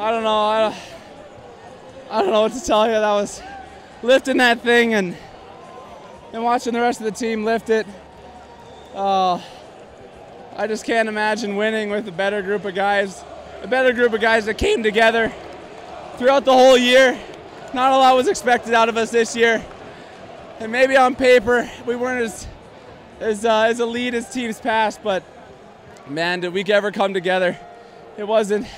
I don't know. I don't, I don't know what to tell you. That was lifting that thing and and watching the rest of the team lift it. Uh, I just can't imagine winning with a better group of guys, a better group of guys that came together throughout the whole year. Not a lot was expected out of us this year, and maybe on paper we weren't as as uh, as elite as teams past, but man, did we ever come together? It wasn't.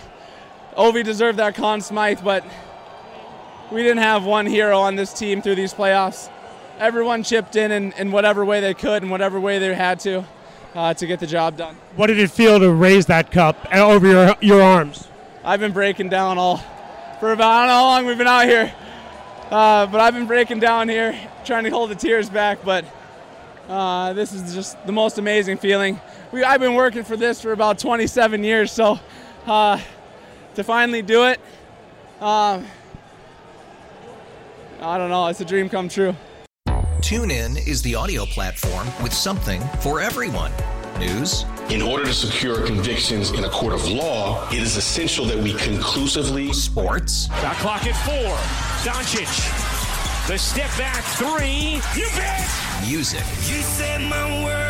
Ovi deserved that Conn Smythe, but we didn't have one hero on this team through these playoffs. Everyone chipped in in, in whatever way they could, in whatever way they had to, uh, to get the job done. What did it feel to raise that cup over your, your arms? I've been breaking down all for about I don't know how long we've been out here, uh, but I've been breaking down here, trying to hold the tears back. But uh, this is just the most amazing feeling. We, I've been working for this for about 27 years, so uh, to finally do it, um, I don't know, it's a dream come true. TuneIn is the audio platform with something for everyone. News. In order to secure convictions in a court of law, it is essential that we conclusively. Sports. Shot clock at four. Doncic. The step back three. You bet. Music. You set my world